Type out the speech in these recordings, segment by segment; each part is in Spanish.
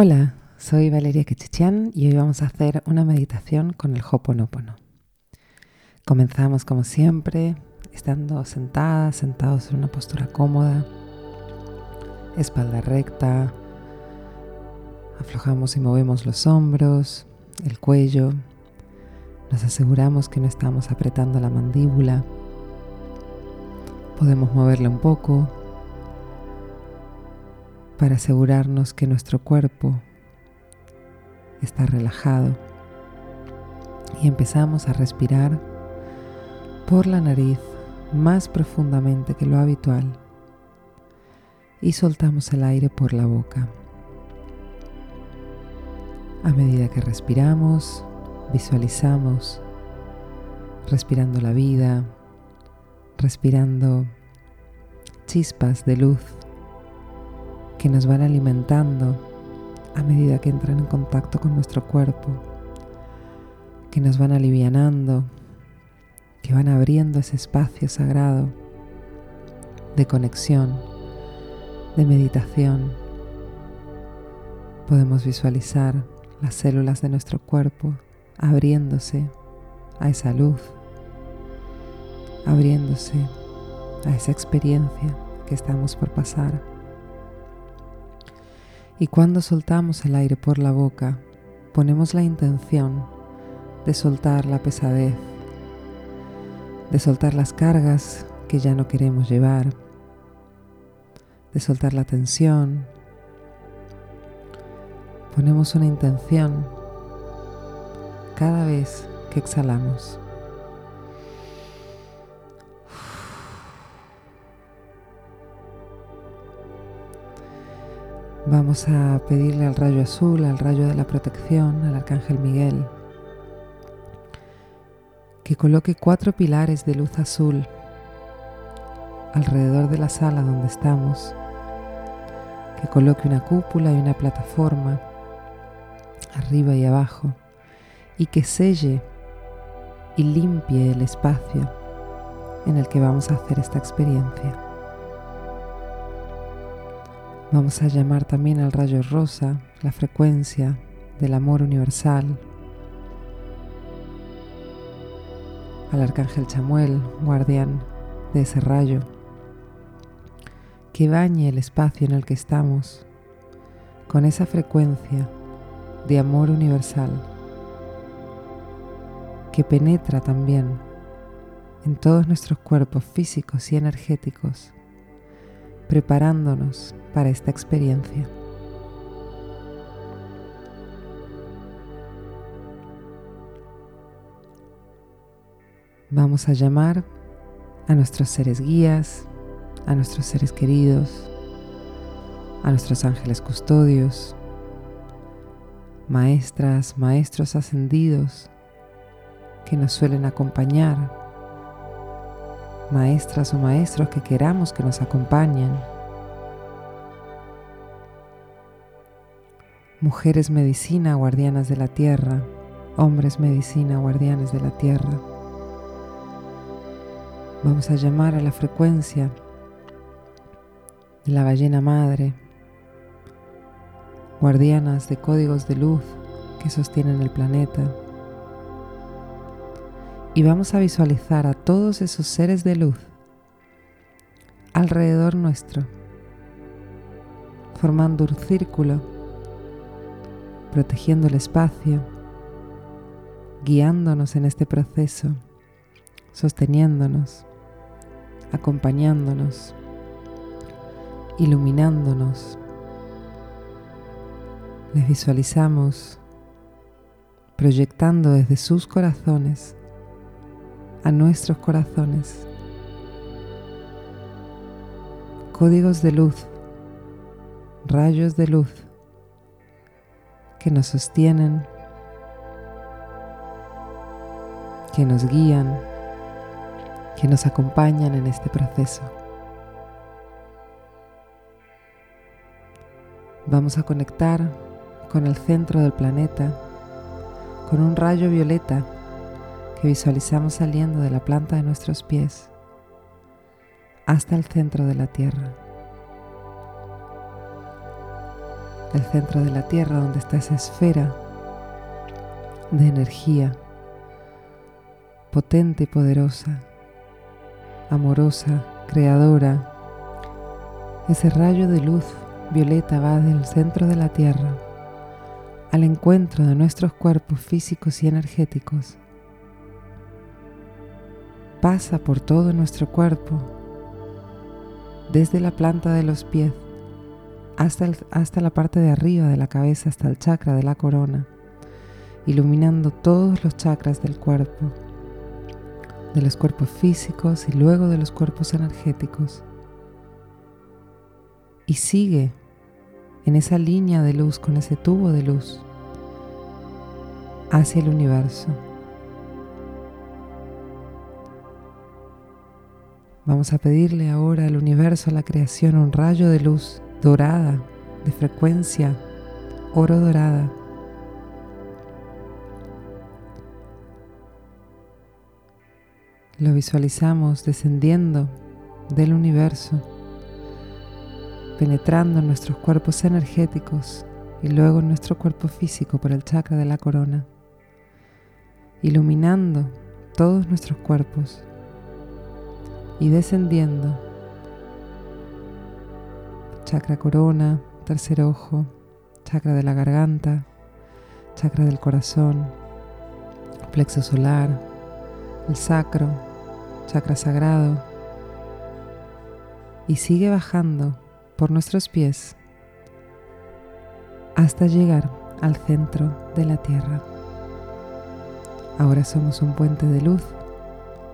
Hola, soy Valeria Quechichian y hoy vamos a hacer una meditación con el Hoponopono. Comenzamos como siempre, estando sentadas, sentados en una postura cómoda, espalda recta, aflojamos y movemos los hombros, el cuello, nos aseguramos que no estamos apretando la mandíbula, podemos moverla un poco, para asegurarnos que nuestro cuerpo está relajado y empezamos a respirar por la nariz más profundamente que lo habitual y soltamos el aire por la boca. A medida que respiramos, visualizamos respirando la vida, respirando chispas de luz que nos van alimentando a medida que entran en contacto con nuestro cuerpo, que nos van alivianando, que van abriendo ese espacio sagrado de conexión, de meditación. Podemos visualizar las células de nuestro cuerpo abriéndose a esa luz, abriéndose a esa experiencia que estamos por pasar. Y cuando soltamos el aire por la boca, ponemos la intención de soltar la pesadez, de soltar las cargas que ya no queremos llevar, de soltar la tensión. Ponemos una intención cada vez que exhalamos. Vamos a pedirle al rayo azul, al rayo de la protección, al arcángel Miguel, que coloque cuatro pilares de luz azul alrededor de la sala donde estamos, que coloque una cúpula y una plataforma arriba y abajo y que selle y limpie el espacio en el que vamos a hacer esta experiencia. Vamos a llamar también al rayo rosa la frecuencia del amor universal, al arcángel Chamuel, guardián de ese rayo, que bañe el espacio en el que estamos con esa frecuencia de amor universal, que penetra también en todos nuestros cuerpos físicos y energéticos preparándonos para esta experiencia. Vamos a llamar a nuestros seres guías, a nuestros seres queridos, a nuestros ángeles custodios, maestras, maestros ascendidos que nos suelen acompañar maestras o maestros que queramos que nos acompañen, mujeres medicina, guardianas de la tierra, hombres medicina, guardianes de la tierra. Vamos a llamar a la frecuencia de la ballena madre, guardianas de códigos de luz que sostienen el planeta y vamos a visualizar a todos esos seres de luz alrededor nuestro, formando un círculo, protegiendo el espacio, guiándonos en este proceso, sosteniéndonos, acompañándonos, iluminándonos. Les visualizamos proyectando desde sus corazones a nuestros corazones. Códigos de luz, rayos de luz que nos sostienen, que nos guían, que nos acompañan en este proceso. Vamos a conectar con el centro del planeta, con un rayo violeta que visualizamos saliendo de la planta de nuestros pies hasta el centro de la tierra. del centro de la Tierra, donde está esa esfera de energía potente y poderosa, amorosa, creadora. Ese rayo de luz violeta va del centro de la Tierra al encuentro de nuestros cuerpos físicos y energéticos. Pasa por todo nuestro cuerpo, desde la planta de los pies hasta, hasta la parte de arriba de la cabeza, hasta el chakra de la corona, iluminando todos los chakras del cuerpo, de los cuerpos físicos y luego de los cuerpos energéticos. Y sigue en esa línea de luz, con ese tubo de luz, hacia el universo. Vamos a pedirle ahora al universo, a la creación, un rayo de luz dorada, de frecuencia oro dorada. Lo visualizamos descendiendo del universo penetrando en nuestros cuerpos energéticos y luego en nuestro cuerpo físico por el chakra de la corona, iluminando todos nuestros cuerpos y descendiendo. Chakra corona, tercer ojo, chakra de la garganta, chakra del corazón, plexo solar, el sacro, chakra sagrado, y sigue bajando por nuestros pies hasta llegar al centro de la tierra. Ahora somos un puente de luz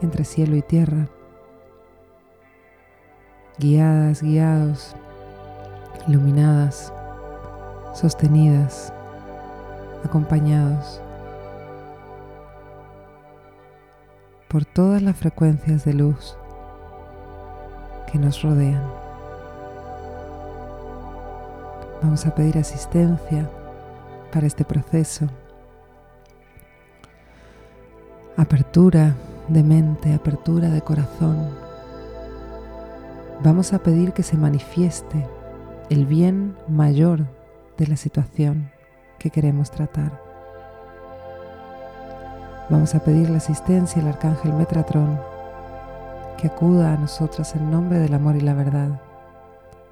entre cielo y tierra, guiadas, guiados, iluminadas, sostenidas, acompañados por todas las frecuencias de luz que nos rodean. Vamos a pedir asistencia para este proceso. Apertura de mente, apertura de corazón. Vamos a pedir que se manifieste el bien mayor de la situación que queremos tratar. Vamos a pedir la asistencia al arcángel Metratrón que acuda a nosotros en nombre del amor y la verdad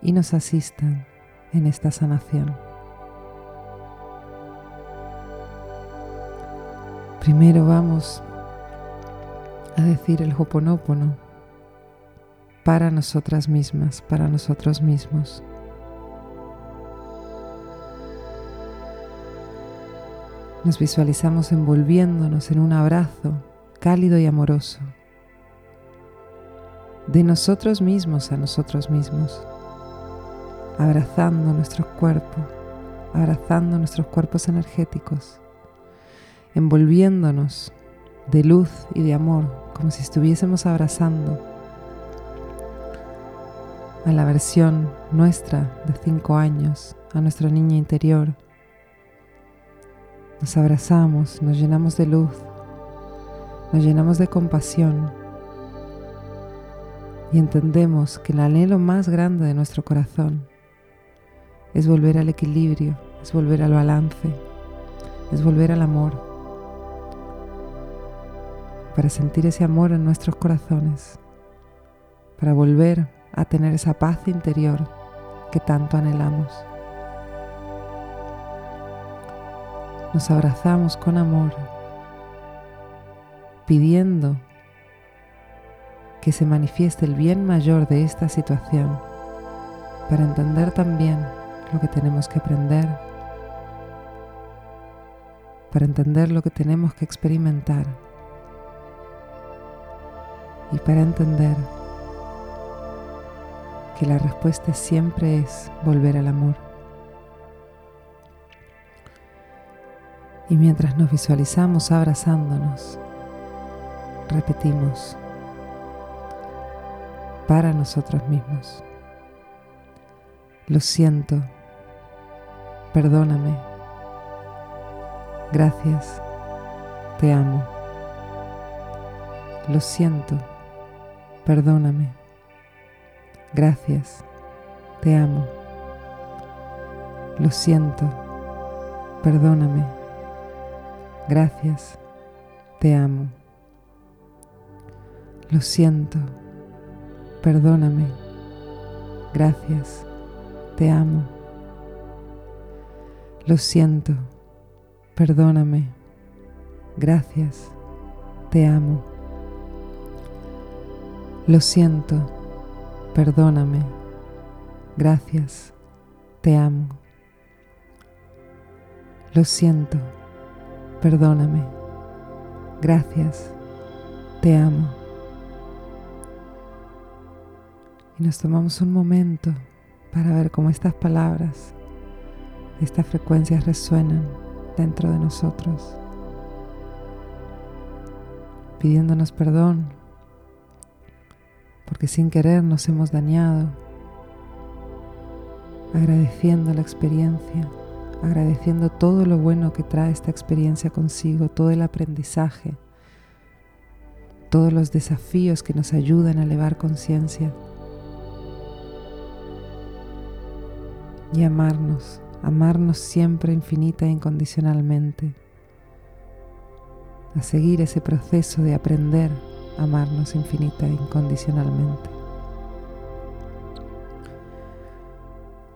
y nos asistan en esta sanación. Primero vamos a decir el Hoponopono para nosotras mismas, para nosotros mismos. Nos visualizamos envolviéndonos en un abrazo cálido y amoroso. De nosotros mismos a nosotros mismos. Abrazando nuestro cuerpo, abrazando nuestros cuerpos energéticos, envolviéndonos de luz y de amor, como si estuviésemos abrazando a la versión nuestra de cinco años, a nuestra niña interior. Nos abrazamos, nos llenamos de luz, nos llenamos de compasión y entendemos que el anhelo más grande de nuestro corazón es volver al equilibrio, es volver al balance, es volver al amor, para sentir ese amor en nuestros corazones, para volver a tener esa paz interior que tanto anhelamos. Nos abrazamos con amor, pidiendo que se manifieste el bien mayor de esta situación, para entender también lo que tenemos que aprender, para entender lo que tenemos que experimentar y para entender que la respuesta siempre es volver al amor. Y mientras nos visualizamos abrazándonos, repetimos para nosotros mismos. Lo siento perdóname. Gracias, te amo. Lo siento, perdóname. Gracias, te amo. Lo siento, perdóname, gracias, te amo. Lo siento, perdóname, gracias, te amo. Lo siento, perdóname, gracias, te amo. Lo siento, perdóname, gracias, te amo. Lo siento, perdóname, gracias, te amo. Y nos tomamos un momento para ver cómo estas palabras, estas frecuencias resuenan dentro de nosotros, pidiéndonos perdón, porque sin querer nos hemos dañado, agradeciendo la experiencia, agradeciendo todo lo bueno que trae esta experiencia consigo, todo el aprendizaje, todos los desafíos que nos ayudan a elevar conciencia y amarnos, amarnos siempre infinita e incondicionalmente, a seguir ese proceso de aprender amarnos infinita e incondicionalmente.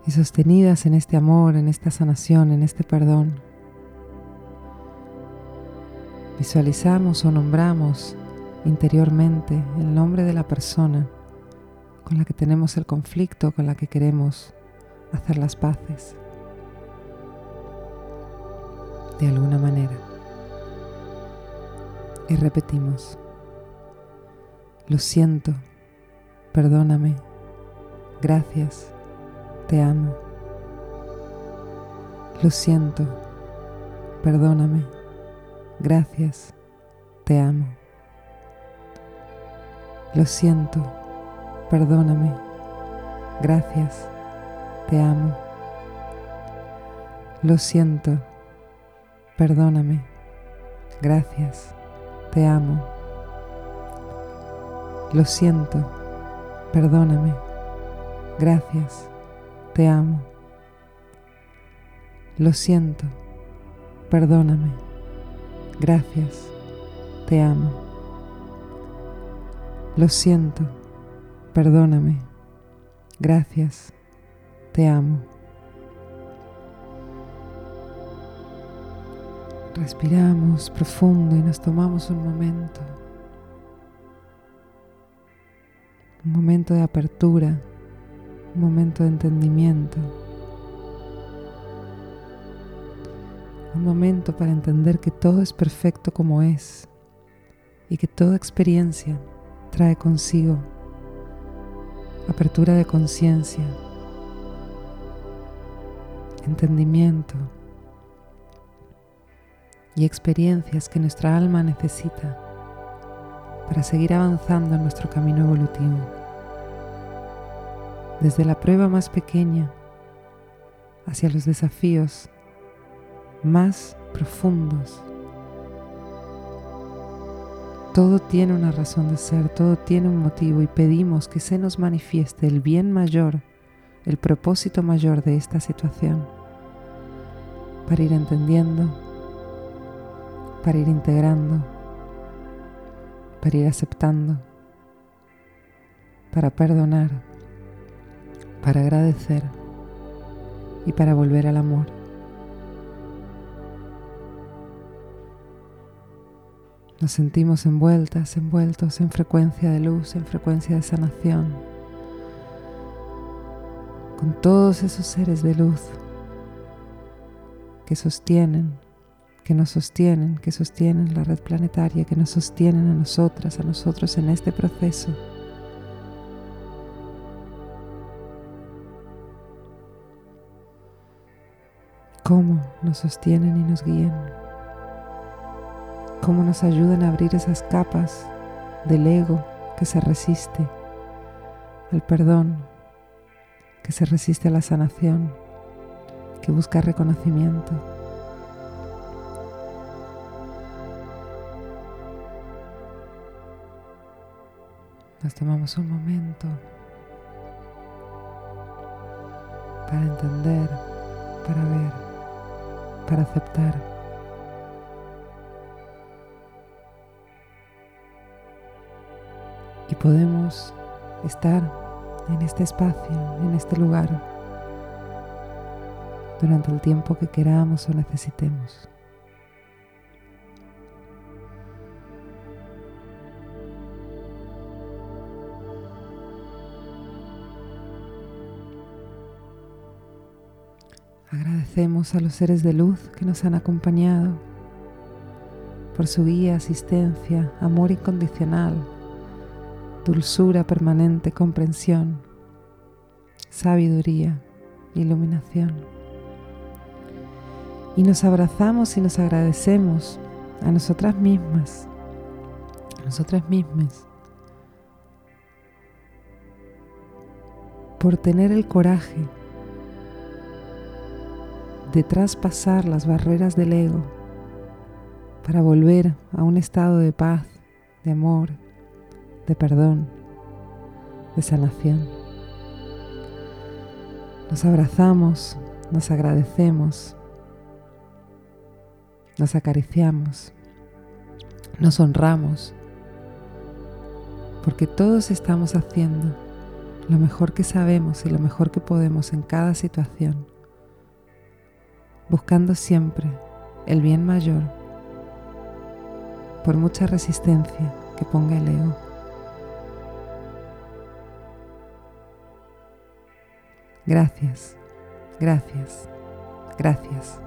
Y sostenidas en este amor, en esta sanación, en este perdón, visualizamos o nombramos interiormente el nombre de la persona con la que tenemos el conflicto, con la que queremos hacer las paces de alguna manera. Y repetimos, lo siento, perdóname, gracias, te amo. Lo siento, perdóname, gracias, te amo. Lo siento, perdóname, gracias, te amo. Lo siento, perdóname, gracias, te amo. Lo siento, perdóname, gracias, te amo. Lo siento, perdóname, gracias, te amo. Lo siento, perdóname, gracias, te amo. Respiramos profundo y nos tomamos un momento. Un momento de apertura, un momento de entendimiento. Un momento para entender que todo es perfecto como es y que toda experiencia trae consigo apertura de conciencia, entendimiento y experiencias que nuestra alma necesita para seguir avanzando en nuestro camino evolutivo. Desde la prueba más pequeña hacia los desafíos más profundos. Todo tiene una razón de ser, todo tiene un motivo y pedimos que se nos manifieste el bien mayor el propósito mayor de esta situación, para ir entendiendo, para ir integrando, para ir aceptando, para perdonar, para agradecer y para volver al amor. Nos sentimos envueltas, envueltos en frecuencia de luz, en frecuencia de sanación con todos esos seres de luz que sostienen, que nos sostienen, que sostienen la red planetaria, que nos sostienen a nosotras, a nosotros en este proceso. Cómo nos sostienen y nos guían. Cómo nos ayudan a abrir esas capas del ego que se resiste al perdón, que se resiste a la sanación, que busca reconocimiento. Nos tomamos un momento para entender para ver, para aceptar. Y podemos estar en este espacio, en este lugar, durante el tiempo que queramos o necesitemos. Agradecemos a los seres de luz que nos han acompañado por su guía, asistencia, amor incondicional, dulzura permanente, comprensión, sabiduría, iluminación. Y nos abrazamos y nos agradecemos a nosotras mismas, a nosotras mismas, por tener el coraje de traspasar las barreras del ego para volver a un estado de paz, de amor, de perdón, de sanación. Nos abrazamos, nos agradecemos, nos acariciamos, nos honramos, porque todos estamos haciendo lo mejor que sabemos y lo mejor que podemos en cada situación buscando siempre el bien mayor, por mucha resistencia que ponga el ego. Gracias, gracias, gracias.